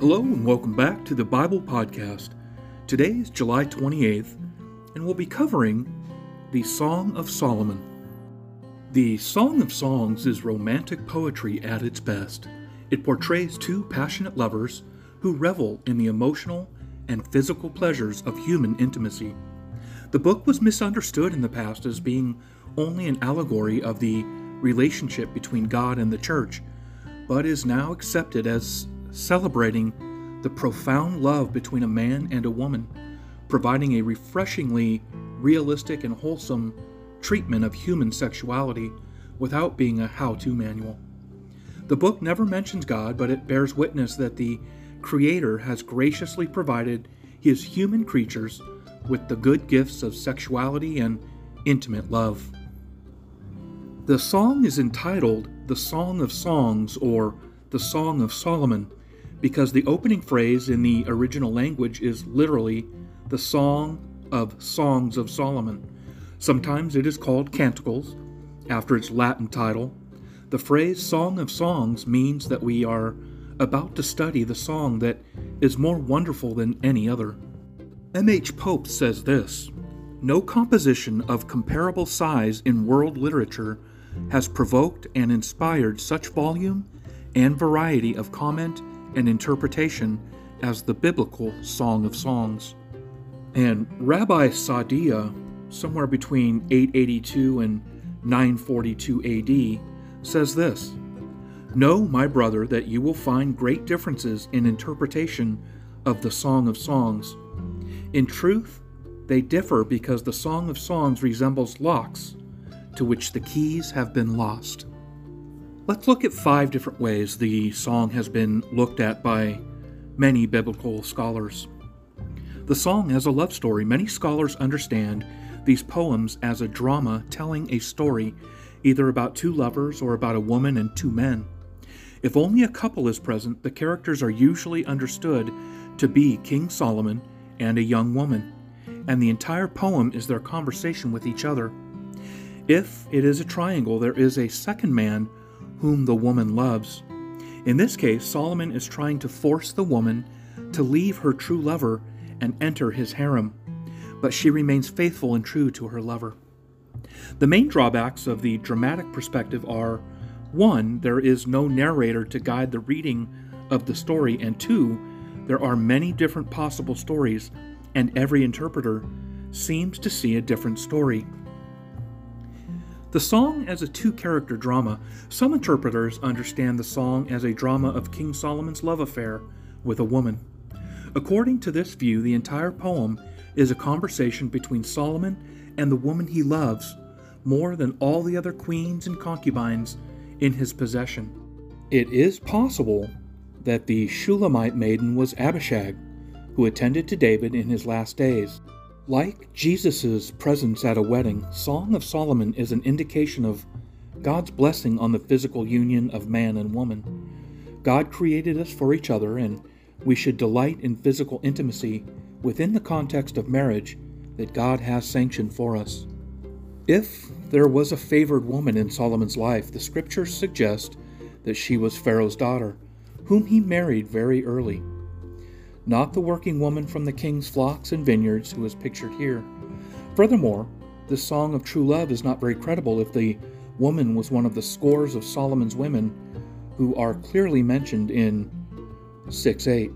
Hello and welcome back to the Bible Podcast. Today is July 28th, and we'll be covering the Song of Solomon. The Song of Songs is romantic poetry at its best. It portrays two passionate lovers who revel in the emotional and physical pleasures of human intimacy. The book was misunderstood in the past as being only an allegory of the relationship between God and the church, but is now accepted as celebrating the profound love between a man and a woman, providing a refreshingly realistic and wholesome treatment of human sexuality without being a how to manual. The book never mentions God, but it bears witness that the Creator has graciously provided his human creatures with the good gifts of sexuality and intimate love. The song is entitled The Song of Songs or The Song of Solomon because the opening phrase in the original language is literally the Song of Songs of Solomon. Sometimes it is called Canticles, after its Latin title. The phrase Song of Songs means that we are about to study the song that is more wonderful than any other. M.H. Pope says this No composition of comparable size in world literature has provoked and inspired such volume and variety of comment and interpretation as the biblical Song of Songs. And Rabbi Saadia, somewhere between 882 and 942 AD, says this Know, my brother, that you will find great differences in interpretation of the Song of Songs. In truth, they differ because the Song of Songs resembles locks to which the keys have been lost. Let's look at five different ways the song has been looked at by many biblical scholars. The song as a love story. Many scholars understand these poems as a drama telling a story either about two lovers or about a woman and two men. If only a couple is present, the characters are usually understood to be King Solomon and a young woman, and the entire poem is their conversation with each other. If it is a triangle, there is a second man whom the woman loves. In this case, Solomon is trying to force the woman to leave her true lover and enter his harem, but she remains faithful and true to her lover. The main drawbacks of the dramatic perspective are 1. There is no narrator to guide the reading of the story, and 2. There are many different possible stories, and every interpreter seems to see a different story. The song as a two character drama, some interpreters understand the song as a drama of King Solomon's love affair with a woman. According to this view, the entire poem is a conversation between Solomon and the woman he loves more than all the other queens and concubines in his possession. It is possible that the Shulamite maiden was Abishag, who attended to David in his last days. Like Jesus' presence at a wedding, Song of Solomon is an indication of God's blessing on the physical union of man and woman. God created us for each other, and we should delight in physical intimacy within the context of marriage that God has sanctioned for us. If there was a favored woman in Solomon's life, the scriptures suggest that she was Pharaoh's daughter, whom he married very early. Not the working woman from the king's flocks and vineyards who is pictured here. Furthermore, this song of true love is not very credible if the woman was one of the scores of Solomon's women who are clearly mentioned in 6 8.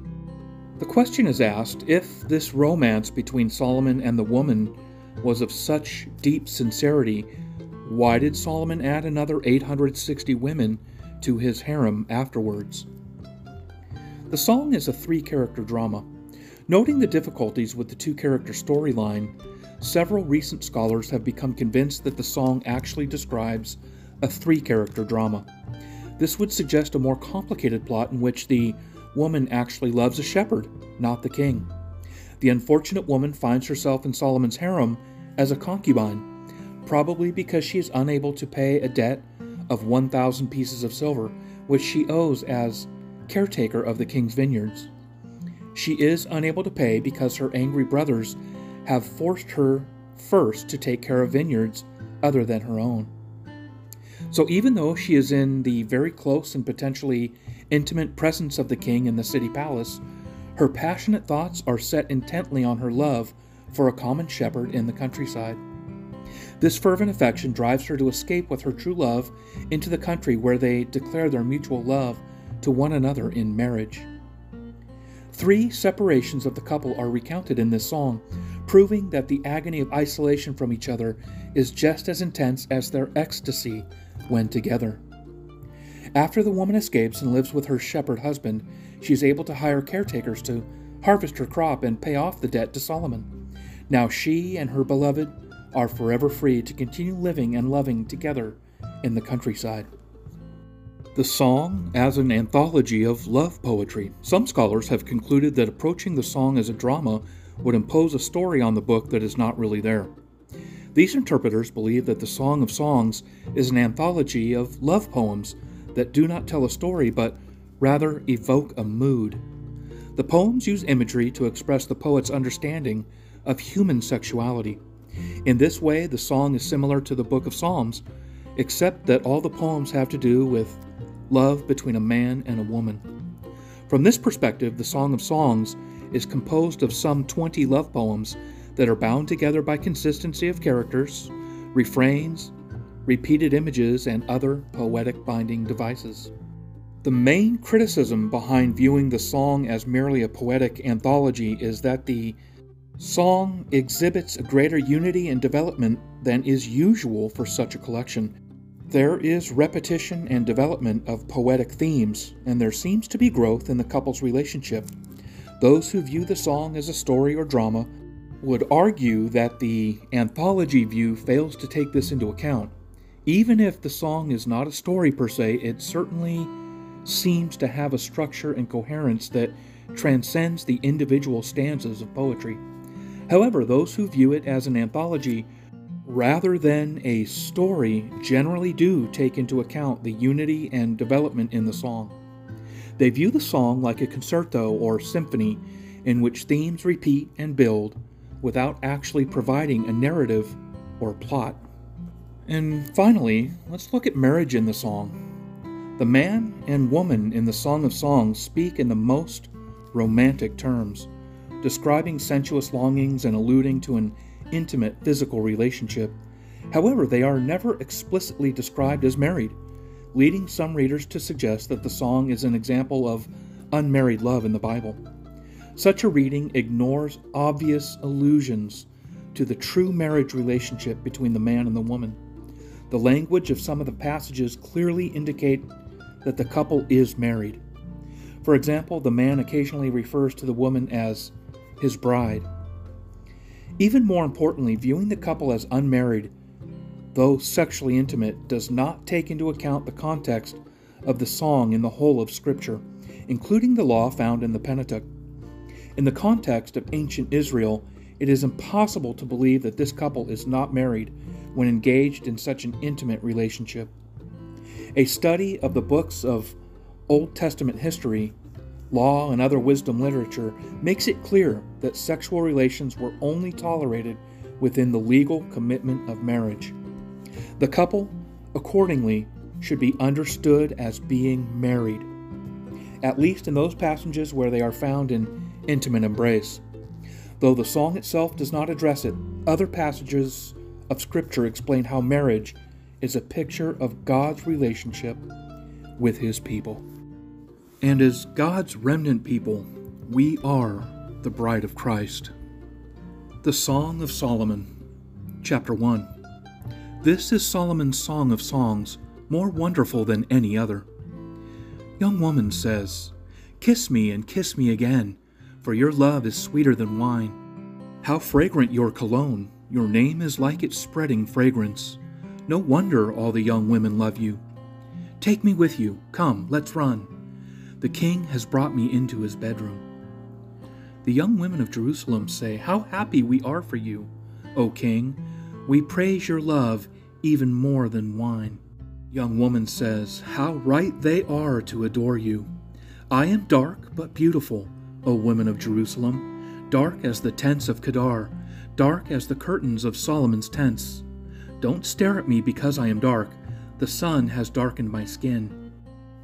The question is asked if this romance between Solomon and the woman was of such deep sincerity, why did Solomon add another 860 women to his harem afterwards? The song is a three character drama. Noting the difficulties with the two character storyline, several recent scholars have become convinced that the song actually describes a three character drama. This would suggest a more complicated plot in which the woman actually loves a shepherd, not the king. The unfortunate woman finds herself in Solomon's harem as a concubine, probably because she is unable to pay a debt of 1,000 pieces of silver, which she owes as caretaker of the king's vineyards. She is unable to pay because her angry brothers have forced her first to take care of vineyards other than her own. So, even though she is in the very close and potentially intimate presence of the king in the city palace, her passionate thoughts are set intently on her love for a common shepherd in the countryside. This fervent affection drives her to escape with her true love into the country where they declare their mutual love to one another in marriage. Three separations of the couple are recounted in this song, proving that the agony of isolation from each other is just as intense as their ecstasy when together. After the woman escapes and lives with her shepherd husband, she is able to hire caretakers to harvest her crop and pay off the debt to Solomon. Now she and her beloved are forever free to continue living and loving together in the countryside. The song as an anthology of love poetry. Some scholars have concluded that approaching the song as a drama would impose a story on the book that is not really there. These interpreters believe that the Song of Songs is an anthology of love poems that do not tell a story but rather evoke a mood. The poems use imagery to express the poet's understanding of human sexuality. In this way, the song is similar to the Book of Psalms, except that all the poems have to do with love between a man and a woman. From this perspective, the Song of Songs is composed of some 20 love poems that are bound together by consistency of characters, refrains, repeated images, and other poetic binding devices. The main criticism behind viewing the song as merely a poetic anthology is that the song exhibits a greater unity and development than is usual for such a collection. There is repetition and development of poetic themes, and there seems to be growth in the couple's relationship. Those who view the song as a story or drama would argue that the anthology view fails to take this into account. Even if the song is not a story per se, it certainly seems to have a structure and coherence that transcends the individual stanzas of poetry. However, those who view it as an anthology rather than a story generally do take into account the unity and development in the song. They view the song like a concerto or symphony in which themes repeat and build without actually providing a narrative or plot. And finally, let's look at marriage in the song. The man and woman in the Song of Songs speak in the most romantic terms, describing sensuous longings and alluding to an intimate physical relationship. However, they are never explicitly described as married leading some readers to suggest that the song is an example of unmarried love in the Bible. Such a reading ignores obvious allusions to the true marriage relationship between the man and the woman. The language of some of the passages clearly indicate that the couple is married. For example, the man occasionally refers to the woman as his bride. Even more importantly, viewing the couple as unmarried though sexually intimate, does not take into account the context of the song in the whole of Scripture, including the law found in the Pentateuch. In the context of ancient Israel, it is impossible to believe that this couple is not married when engaged in such an intimate relationship. A study of the books of Old Testament history, law, and other wisdom literature makes it clear that sexual relations were only tolerated within the legal commitment of marriage. The couple, accordingly, should be understood as being married, at least in those passages where they are found in intimate embrace. Though the song itself does not address it, other passages of Scripture explain how marriage is a picture of God's relationship with His people. And as God's remnant people, we are the bride of Christ. The Song of Solomon, chapter 1. This is Solomon's Song of Songs, more wonderful than any other. Young woman says, Kiss me and kiss me again, for your love is sweeter than wine. How fragrant your cologne! Your name is like its spreading fragrance. No wonder all the young women love you. Take me with you. Come, let's run. The king has brought me into his bedroom. The young women of Jerusalem say, How happy we are for you, O king! We praise your love even more than wine. Young woman says, How right they are to adore you. I am dark but beautiful, O women of Jerusalem, dark as the tents of Kedar, dark as the curtains of Solomon's tents. Don't stare at me because I am dark. The sun has darkened my skin.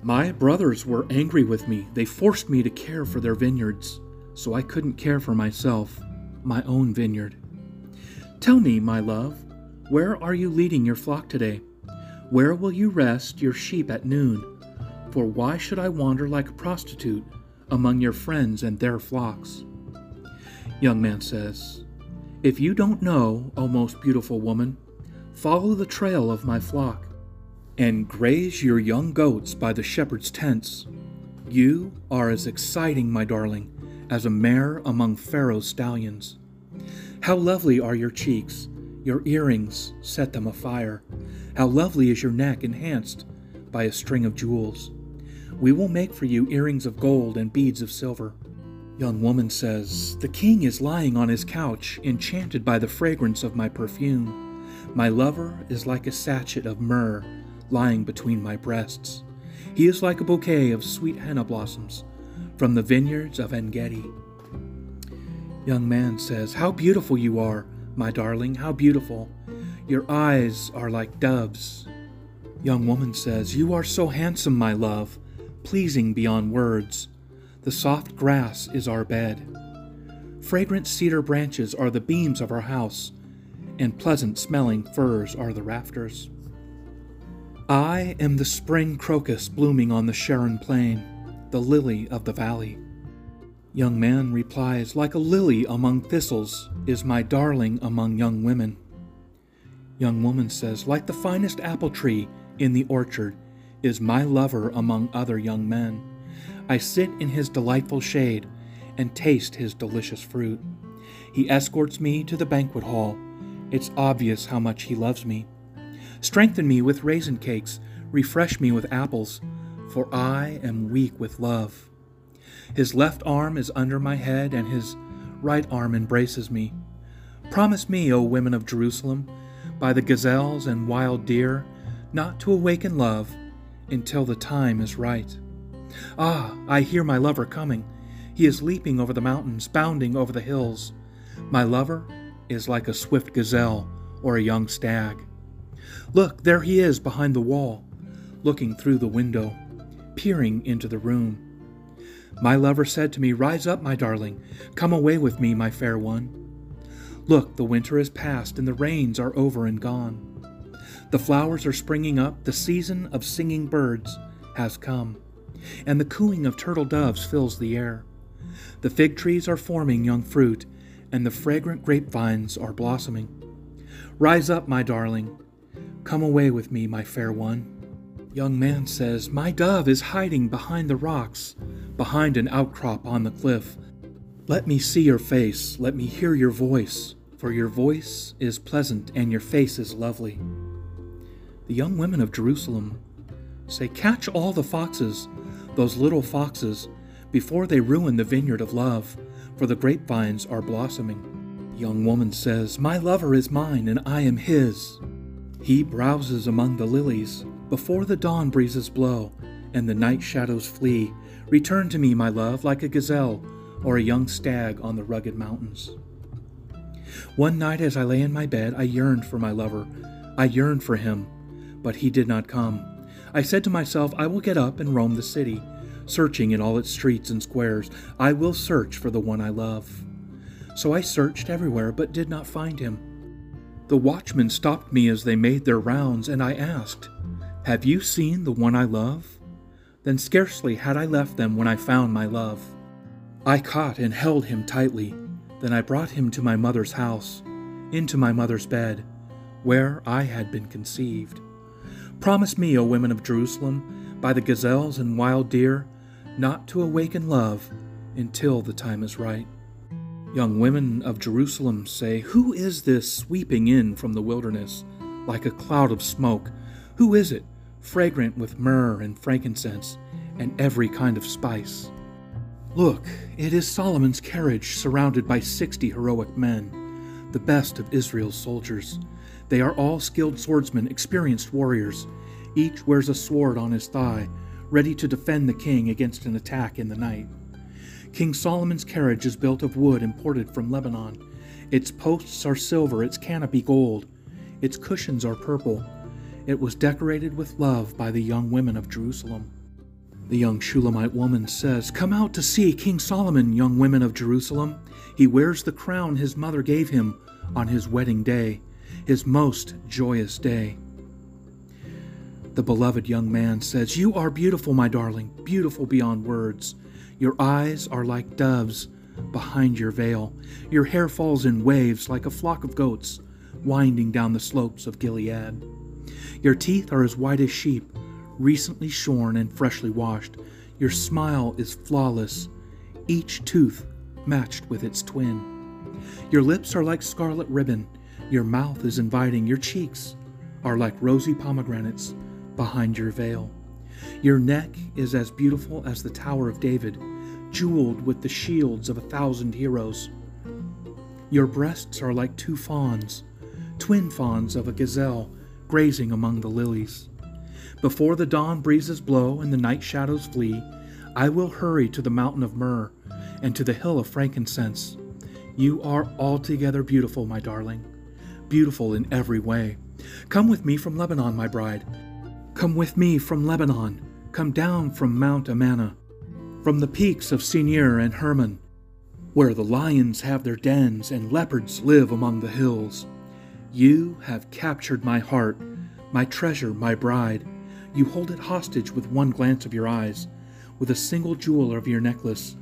My brothers were angry with me. They forced me to care for their vineyards, so I couldn't care for myself, my own vineyard. Tell me, my love, where are you leading your flock today? Where will you rest your sheep at noon? For why should I wander like a prostitute among your friends and their flocks? Young man says, If you don't know, O most beautiful woman, follow the trail of my flock and graze your young goats by the shepherd's tents. You are as exciting, my darling, as a mare among Pharaoh's stallions. How lovely are your cheeks! Your earrings set them afire. How lovely is your neck enhanced by a string of jewels. We will make for you earrings of gold and beads of silver. Young woman says, The king is lying on his couch, enchanted by the fragrance of my perfume. My lover is like a sachet of myrrh lying between my breasts. He is like a bouquet of sweet henna blossoms from the vineyards of Engedi. Young man says, How beautiful you are, my darling, how beautiful. Your eyes are like doves. Young woman says, You are so handsome, my love, pleasing beyond words. The soft grass is our bed. Fragrant cedar branches are the beams of our house, and pleasant smelling firs are the rafters. I am the spring crocus blooming on the Sharon plain, the lily of the valley. Young man replies, Like a lily among thistles is my darling among young women. Young woman says, Like the finest apple tree in the orchard is my lover among other young men. I sit in his delightful shade and taste his delicious fruit. He escorts me to the banquet hall. It's obvious how much he loves me. Strengthen me with raisin cakes, refresh me with apples, for I am weak with love. His left arm is under my head, and his right arm embraces me. Promise me, O women of Jerusalem, by the gazelles and wild deer, not to awaken love until the time is right. Ah, I hear my lover coming. He is leaping over the mountains, bounding over the hills. My lover is like a swift gazelle or a young stag. Look, there he is behind the wall, looking through the window, peering into the room. My lover said to me, Rise up, my darling, come away with me, my fair one. Look, the winter is past, and the rains are over and gone. The flowers are springing up, the season of singing birds has come, and the cooing of turtle doves fills the air. The fig trees are forming young fruit, and the fragrant grapevines are blossoming. Rise up, my darling, Come away with me, my fair one. Young man says, My dove is hiding behind the rocks, behind an outcrop on the cliff. Let me see your face, let me hear your voice, for your voice is pleasant and your face is lovely. The young women of Jerusalem say, Catch all the foxes, those little foxes, before they ruin the vineyard of love, for the grapevines are blossoming. Young woman says, My lover is mine, and I am his. He browses among the lilies before the dawn breezes blow and the night shadows flee. Return to me, my love, like a gazelle or a young stag on the rugged mountains. One night as I lay in my bed, I yearned for my lover. I yearned for him, but he did not come. I said to myself, I will get up and roam the city, searching in all its streets and squares. I will search for the one I love. So I searched everywhere, but did not find him. The watchmen stopped me as they made their rounds, and I asked, Have you seen the one I love? Then scarcely had I left them when I found my love. I caught and held him tightly. Then I brought him to my mother's house, into my mother's bed, where I had been conceived. Promise me, O women of Jerusalem, by the gazelles and wild deer, not to awaken love until the time is right. Young women of Jerusalem say, Who is this sweeping in from the wilderness like a cloud of smoke? Who is it, fragrant with myrrh and frankincense and every kind of spice? Look, it is Solomon's carriage surrounded by sixty heroic men, the best of Israel's soldiers. They are all skilled swordsmen, experienced warriors. Each wears a sword on his thigh, ready to defend the king against an attack in the night. King Solomon's carriage is built of wood imported from Lebanon. Its posts are silver, its canopy gold, its cushions are purple. It was decorated with love by the young women of Jerusalem. The young Shulamite woman says, Come out to see King Solomon, young women of Jerusalem. He wears the crown his mother gave him on his wedding day, his most joyous day. The beloved young man says, You are beautiful, my darling, beautiful beyond words. Your eyes are like doves behind your veil. Your hair falls in waves like a flock of goats winding down the slopes of Gilead. Your teeth are as white as sheep recently shorn and freshly washed. Your smile is flawless, each tooth matched with its twin. Your lips are like scarlet ribbon, your mouth is inviting, your cheeks are like rosy pomegranates behind your veil. Your neck is as beautiful as the Tower of David, jeweled with the shields of a thousand heroes. Your breasts are like two fawns, twin fawns of a gazelle grazing among the lilies. Before the dawn breezes blow and the night shadows flee, I will hurry to the mountain of myrrh and to the hill of frankincense. You are altogether beautiful, my darling, beautiful in every way. Come with me from Lebanon, my bride. Come with me from Lebanon. Come down from Mount Amana, from the peaks of Senir and Hermon, where the lions have their dens and leopards live among the hills. You have captured my heart, my treasure, my bride. You hold it hostage with one glance of your eyes, with a single jewel of your necklace.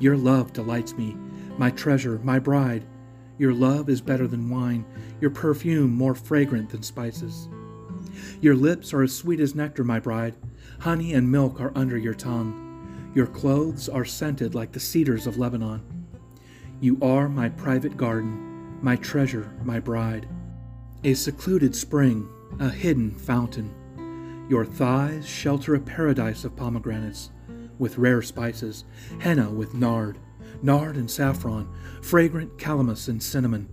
Your love delights me, my treasure, my bride. Your love is better than wine, your perfume more fragrant than spices. Your lips are as sweet as nectar, my bride. Honey and milk are under your tongue. Your clothes are scented like the cedars of Lebanon. You are my private garden, my treasure, my bride. A secluded spring, a hidden fountain. Your thighs shelter a paradise of pomegranates with rare spices, henna with nard, nard and saffron, fragrant calamus and cinnamon,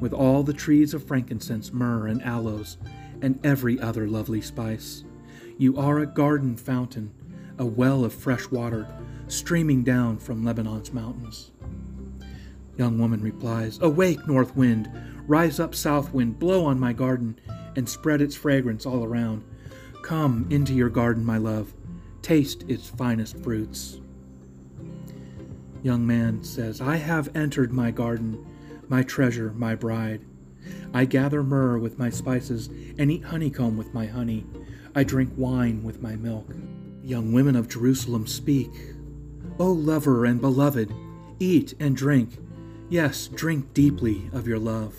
with all the trees of frankincense, myrrh, and aloes, and every other lovely spice. You are a garden fountain, a well of fresh water, streaming down from Lebanon's mountains. Young woman replies, Awake, north wind, rise up, south wind, blow on my garden, and spread its fragrance all around Come into your garden, my love, taste its finest fruits. Young man says, I have entered my garden, my treasure, my bride. I gather myrrh with my spices and eat honeycomb with my honey. I drink wine with my milk. Young women of Jerusalem speak, O lover and beloved, eat and drink. Yes, drink deeply of your love.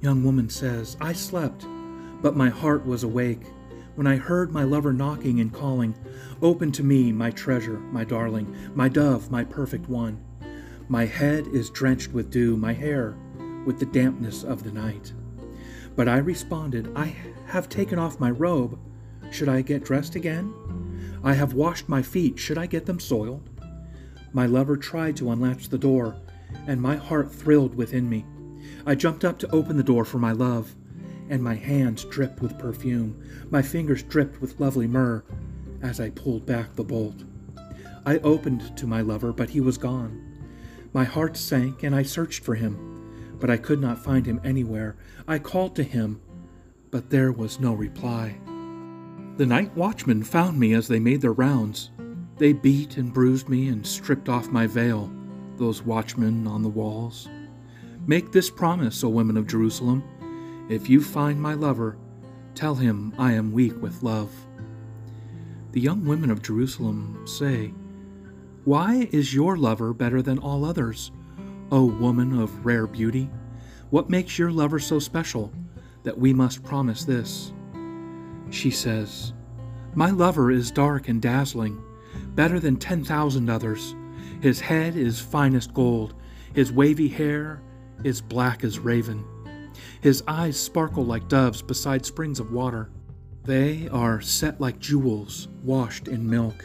Young woman says, I slept but my heart was awake when I heard my lover knocking and calling, Open to me, my treasure, my darling, my dove, my perfect one. My head is drenched with dew, my hair with the dampness of the night. But I responded, I have taken off my robe. Should I get dressed again? I have washed my feet. Should I get them soiled? My lover tried to unlatch the door, and my heart thrilled within me. I jumped up to open the door for my love and my hands dripped with perfume, my fingers dripped with lovely myrrh, as I pulled back the bolt. I opened to my lover, but he was gone. My heart sank, and I searched for him, but I could not find him anywhere. I called to him, but there was no reply. The night watchmen found me as they made their rounds. They beat and bruised me and stripped off my veil, those watchmen on the walls. Make this promise, O women of Jerusalem if you find my lover, tell him I am weak with love. The young women of Jerusalem say, Why is your lover better than all others, O woman of rare beauty? What makes your lover so special that we must promise this? She says, My lover is dark and dazzling, better than ten thousand others. His head is finest gold, his wavy hair is black as raven. His eyes sparkle like doves beside springs of water. They are set like jewels washed in milk.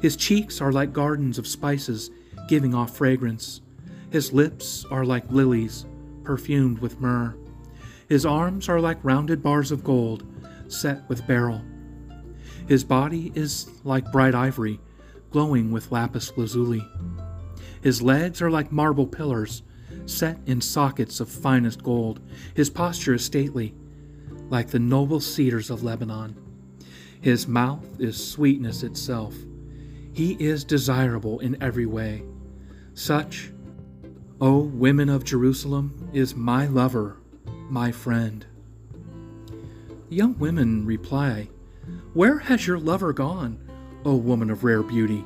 His cheeks are like gardens of spices giving off fragrance. His lips are like lilies perfumed with myrrh. His arms are like rounded bars of gold set with beryl. His body is like bright ivory glowing with lapis lazuli. His legs are like marble pillars set in sockets of finest gold. His posture is stately, like the noble cedars of Lebanon. His mouth is sweetness itself. He is desirable in every way. Such, O women of Jerusalem, is my lover, my friend. The young women reply, Where has your lover gone, O woman of rare beauty?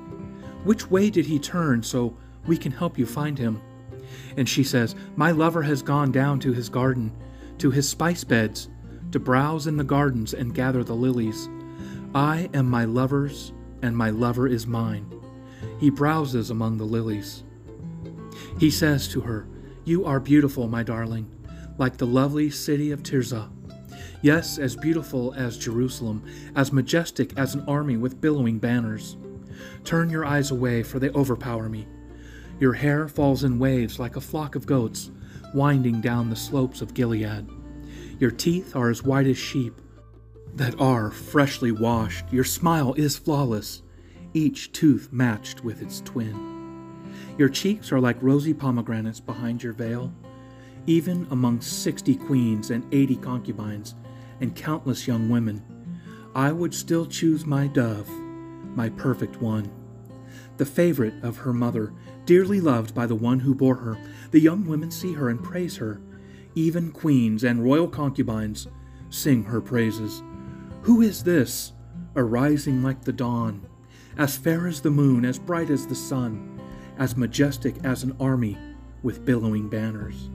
Which way did he turn so we can help you find him? And she says, My lover has gone down to his garden, to his spice beds, to browse in the gardens and gather the lilies. I am my lover's, and my lover is mine. He browses among the lilies. He says to her, You are beautiful, my darling, like the lovely city of Tirzah. Yes, as beautiful as Jerusalem, as majestic as an army with billowing banners. Turn your eyes away, for they overpower me. Your hair falls in waves like a flock of goats, winding down the slopes of Gilead. Your teeth are as white as sheep that are freshly washed. Your smile is flawless, each tooth matched with its twin. Your cheeks are like rosy pomegranates behind your veil. Even among sixty queens and eighty concubines and countless young women, I would still choose my dove, my perfect one. The favorite of her mother, dearly loved by the one who bore her, the young women see her and praise her. Even queens and royal concubines sing her praises. Who is this, arising like the dawn, as fair as the moon, as bright as the sun, as majestic as an army with billowing banners?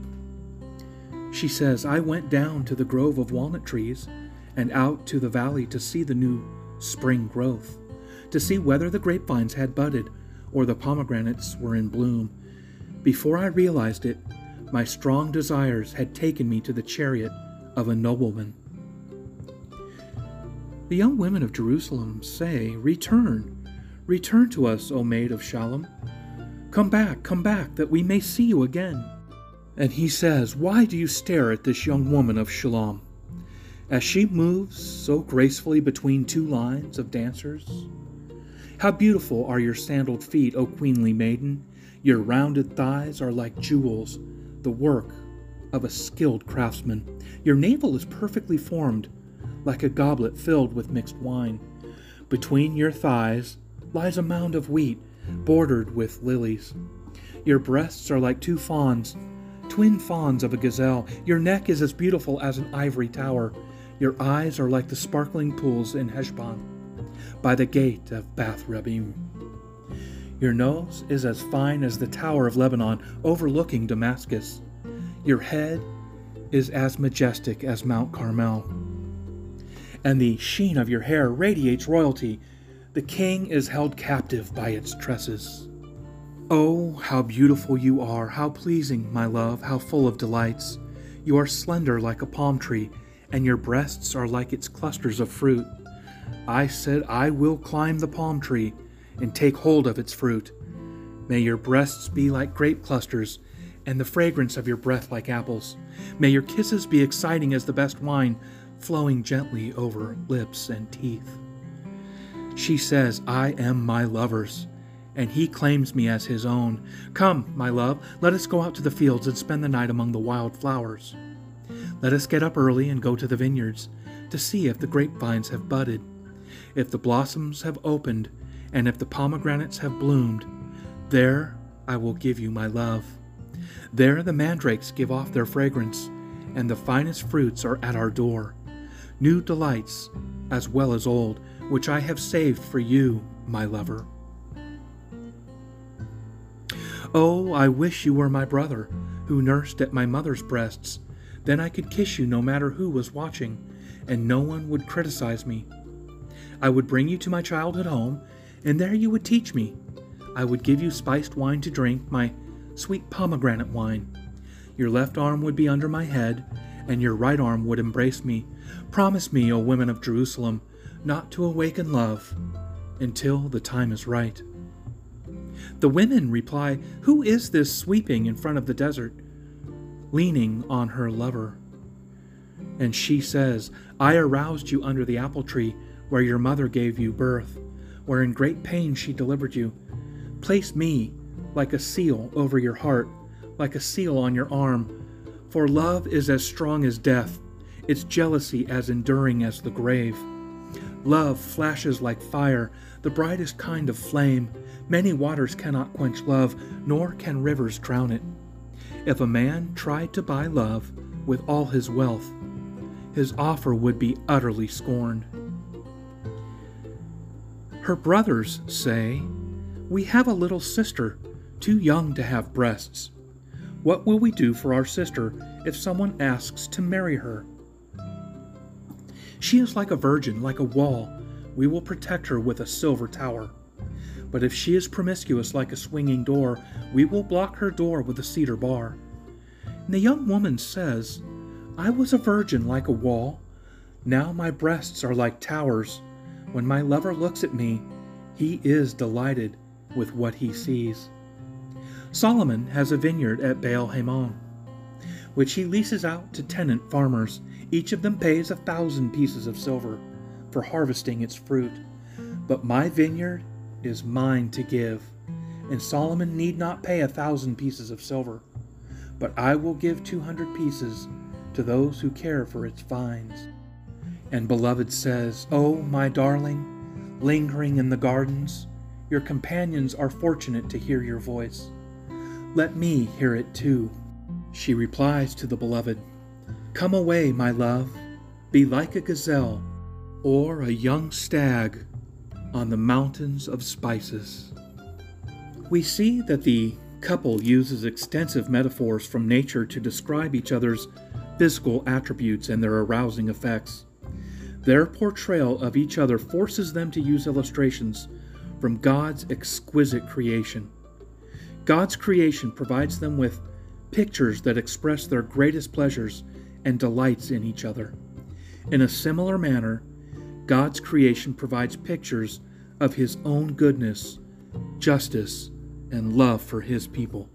She says, I went down to the grove of walnut trees and out to the valley to see the new spring growth, to see whether the grapevines had budded or the pomegranates were in bloom. Before I realized it, my strong desires had taken me to the chariot of a nobleman. The young women of Jerusalem say, Return, return to us, O maid of Shulam. Come back, come back, that we may see you again. And he says, Why do you stare at this young woman of Shulam? As she moves so gracefully between two lines of dancers? How beautiful are your sandaled feet, O queenly maiden! Your rounded thighs are like jewels the work of a skilled craftsman. Your navel is perfectly formed, like a goblet filled with mixed wine. Between your thighs lies a mound of wheat, bordered with lilies. Your breasts are like two fawns, twin fawns of a gazelle. Your neck is as beautiful as an ivory tower. Your eyes are like the sparkling pools in Heshbon, by the gate of Bath Rabbim. Your nose is as fine as the tower of Lebanon overlooking Damascus. Your head is as majestic as Mount Carmel. And the sheen of your hair radiates royalty. The king is held captive by its tresses. Oh, how beautiful you are, how pleasing, my love, how full of delights. You are slender like a palm tree, and your breasts are like its clusters of fruit. I said, I will climb the palm tree and take hold of its fruit. May your breasts be like grape clusters, and the fragrance of your breath like apples. May your kisses be exciting as the best wine, flowing gently over lips and teeth. She says, I am my lover's, and he claims me as his own. Come, my love, let us go out to the fields and spend the night among the wild flowers. Let us get up early and go to the vineyards to see if the grapevines have budded, if the blossoms have opened, and if the pomegranates have bloomed, there I will give you my love. There the mandrakes give off their fragrance, and the finest fruits are at our door. New delights, as well as old, which I have saved for you, my lover. Oh, I wish you were my brother, who nursed at my mother's breasts. Then I could kiss you no matter who was watching, and no one would criticize me. I would bring you to my childhood home and there you would teach me. I would give you spiced wine to drink, my sweet pomegranate wine. Your left arm would be under my head, and your right arm would embrace me. Promise me, O women of Jerusalem, not to awaken love until the time is right. The women reply, Who is this sweeping in front of the desert, leaning on her lover? And she says, I aroused you under the apple tree where your mother gave you birth where in great pain she delivered you. Place me like a seal over your heart, like a seal on your arm. For love is as strong as death, its jealousy as enduring as the grave. Love flashes like fire, the brightest kind of flame. Many waters cannot quench love, nor can rivers drown it. If a man tried to buy love with all his wealth, his offer would be utterly scorned. Her brothers say, We have a little sister, too young to have breasts. What will we do for our sister if someone asks to marry her? She is like a virgin, like a wall. We will protect her with a silver tower. But if she is promiscuous like a swinging door, we will block her door with a cedar bar. And the young woman says, I was a virgin like a wall. Now my breasts are like towers. When my lover looks at me, he is delighted with what he sees. Solomon has a vineyard at Baal Hamon, which he leases out to tenant farmers each of them pays a thousand pieces of silver for harvesting its fruit. But my vineyard is mine to give, and Solomon need not pay a thousand pieces of silver. But I will give two hundred pieces to those who care for its vines. And beloved says, Oh, my darling, lingering in the gardens, your companions are fortunate to hear your voice. Let me hear it too. She replies to the beloved, Come away, my love, be like a gazelle or a young stag on the mountains of spices. We see that the couple uses extensive metaphors from nature to describe each other's physical attributes and their arousing effects. Their portrayal of each other forces them to use illustrations from God's exquisite creation. God's creation provides them with pictures that express their greatest pleasures and delights in each other. In a similar manner, God's creation provides pictures of His own goodness, justice, and love for His people.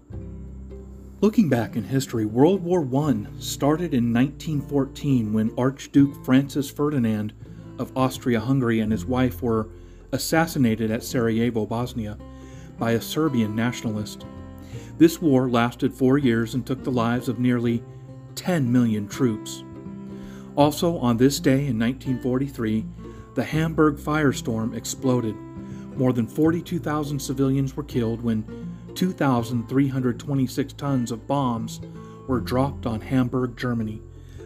Looking back in history, World War I started in 1914 when Archduke Francis Ferdinand of Austria Hungary and his wife were assassinated at Sarajevo, Bosnia, by a Serbian nationalist. This war lasted four years and took the lives of nearly 10 million troops. Also, on this day in 1943, the Hamburg firestorm exploded. More than 42,000 civilians were killed when 2,326 tons of bombs were dropped on Hamburg, Germany,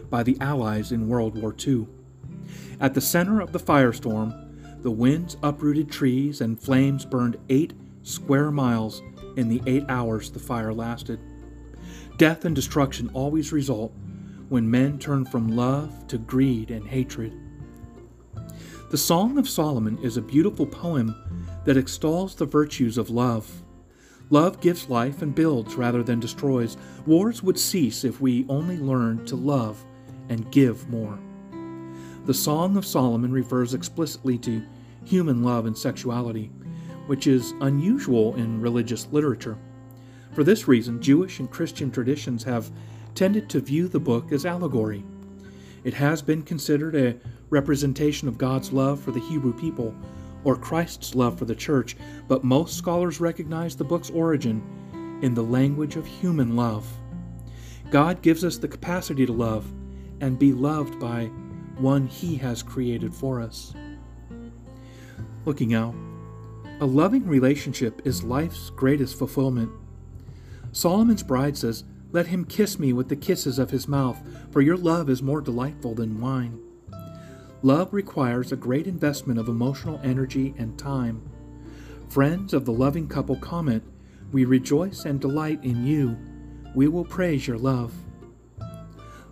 by the Allies in World War II. At the center of the firestorm, the winds uprooted trees and flames burned eight square miles in the eight hours the fire lasted. Death and destruction always result when men turn from love to greed and hatred. The Song of Solomon is a beautiful poem that extols the virtues of love. Love gives life and builds rather than destroys. Wars would cease if we only learned to love and give more. The Song of Solomon refers explicitly to human love and sexuality, which is unusual in religious literature. For this reason, Jewish and Christian traditions have tended to view the book as allegory. It has been considered a representation of God's love for the Hebrew people or Christ's love for the church, but most scholars recognize the book's origin in the language of human love. God gives us the capacity to love and be loved by one He has created for us. Looking out, a loving relationship is life's greatest fulfillment. Solomon's bride says, Let him kiss me with the kisses of his mouth, for your love is more delightful than wine. Love requires a great investment of emotional energy and time. Friends of the loving couple comment, We rejoice and delight in you. We will praise your love.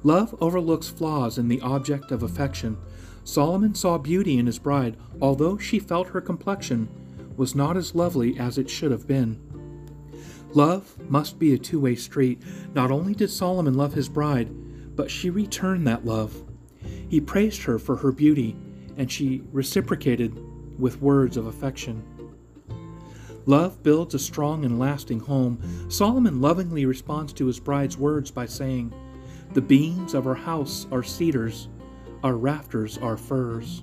Love overlooks flaws in the object of affection. Solomon saw beauty in his bride, although she felt her complexion was not as lovely as it should have been. Love must be a two way street. Not only did Solomon love his bride, but she returned that love. He praised her for her beauty, and she reciprocated with words of affection. Love builds a strong and lasting home. Solomon lovingly responds to his bride's words by saying, The beams of our house are cedars, our rafters are firs.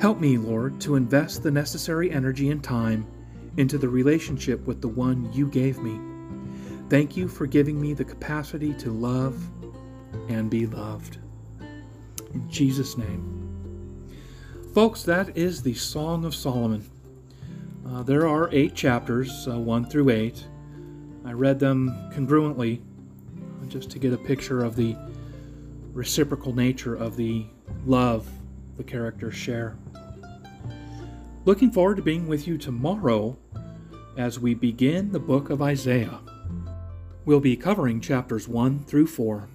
Help me, Lord, to invest the necessary energy and time into the relationship with the one you gave me. Thank you for giving me the capacity to love and be loved. In Jesus' name, Folks, that is the Song of Solomon. Uh, there are eight chapters, uh, 1 through 8. I read them congruently just to get a picture of the reciprocal nature of the love the characters share. Looking forward to being with you tomorrow as we begin the book of Isaiah. We'll be covering chapters 1 through 4.